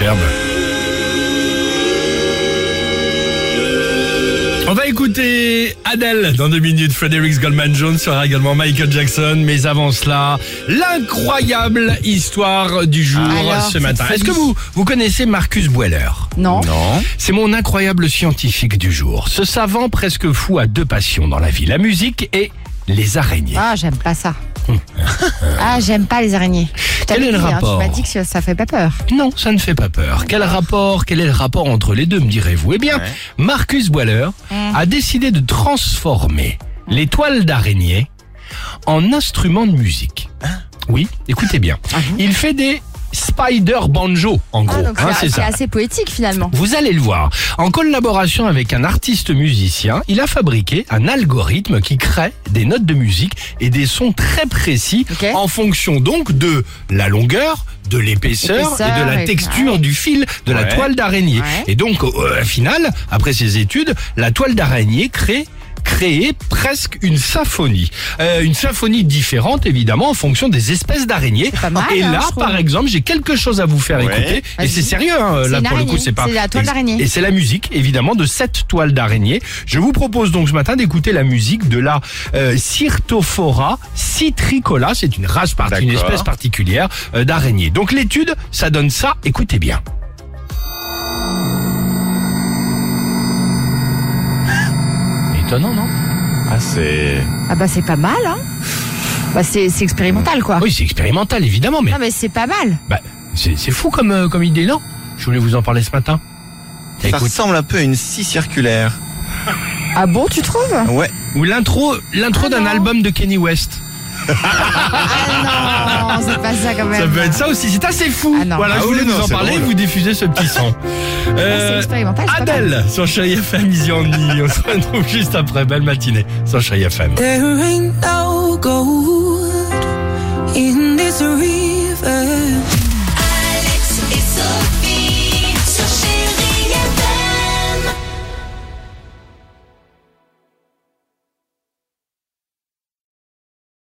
superbe. On va écouter Adele dans deux minutes. Fredericks Goldman Jones sera également Michael Jackson. Mais avant cela, l'incroyable histoire du jour Alors, ce matin. Est-ce que vous connaissez Marcus Boiler Non. Non. C'est mon incroyable scientifique du jour. Ce savant presque fou a deux passions dans la vie, la musique et les araignées. Ah, j'aime pas ça. Ah, j'ime pas les araignées. Je Quel est le dit, hein, rapport Tu m'as dit que ça fait pas peur. Non, ça ne fait pas peur. Quel rapport, quel est le rapport entre les deux, me direz-vous? Eh bien, Ouais. Marcus Boiler a décidé de transformer les toiles d'araignée en instruments de musique. Oui, écoutez bien. Il fait des spider banjo, en gros. Ah, donc hein, c'est assez poétique finalement. Vous allez le voir. En collaboration avec un artiste musicien, il a fabriqué un algorithme qui crée des notes de musique et des sons très précis en fonction donc de la longueur, de l'épaisseur et de la texture ouais. du fil de la toile d'araignée. Ouais. Et donc, au au final, après ces études, la toile d'araignée crée créer presque une symphonie. Euh, une symphonie différente, évidemment, en fonction des espèces d'araignées. Et hein, là, trouve. par exemple, j'ai quelque chose à vous faire Ouais. écouter. Et c'est sérieux, hein, C'est là, pour le coup, c'est pas... C'est la toile d'araignée. Et c'est la musique, évidemment, de cette toile d'araignée. Je vous propose donc ce matin d'écouter la musique de la euh, Cyrtophora citricola. C'est une race, part- une espèce particulière euh, d'araignée. Donc l'étude, ça donne ça. Écoutez bien. Étonnant, non Ah, c'est. Ah bah c'est pas mal, hein. Bah c'est c'est expérimental quoi. Oui, c'est expérimental, évidemment, mais Non mais c'est pas mal. bah, c'est c'est fou comme, euh, comme idée, non Je voulais vous en parler ce matin. Ça Écoute, ressemble un peu à une scie circulaire. Ah bon, tu trouves? Ouais. ou l'intro, l'intro Ah d'un non. album de Kenny West. Ah non, c'est pas ça quand même. Ça peut être ça aussi. C'est assez fou. Ah non. voilà, ah je voulais oui, vous non, en parler drôle. vous diffusez ce petit son. Euh, ah, expérimental, Adèle sur Chérie FM Easy On On se retrouve juste après. Belle matinée sur Chérie FM. There ain't no gold in this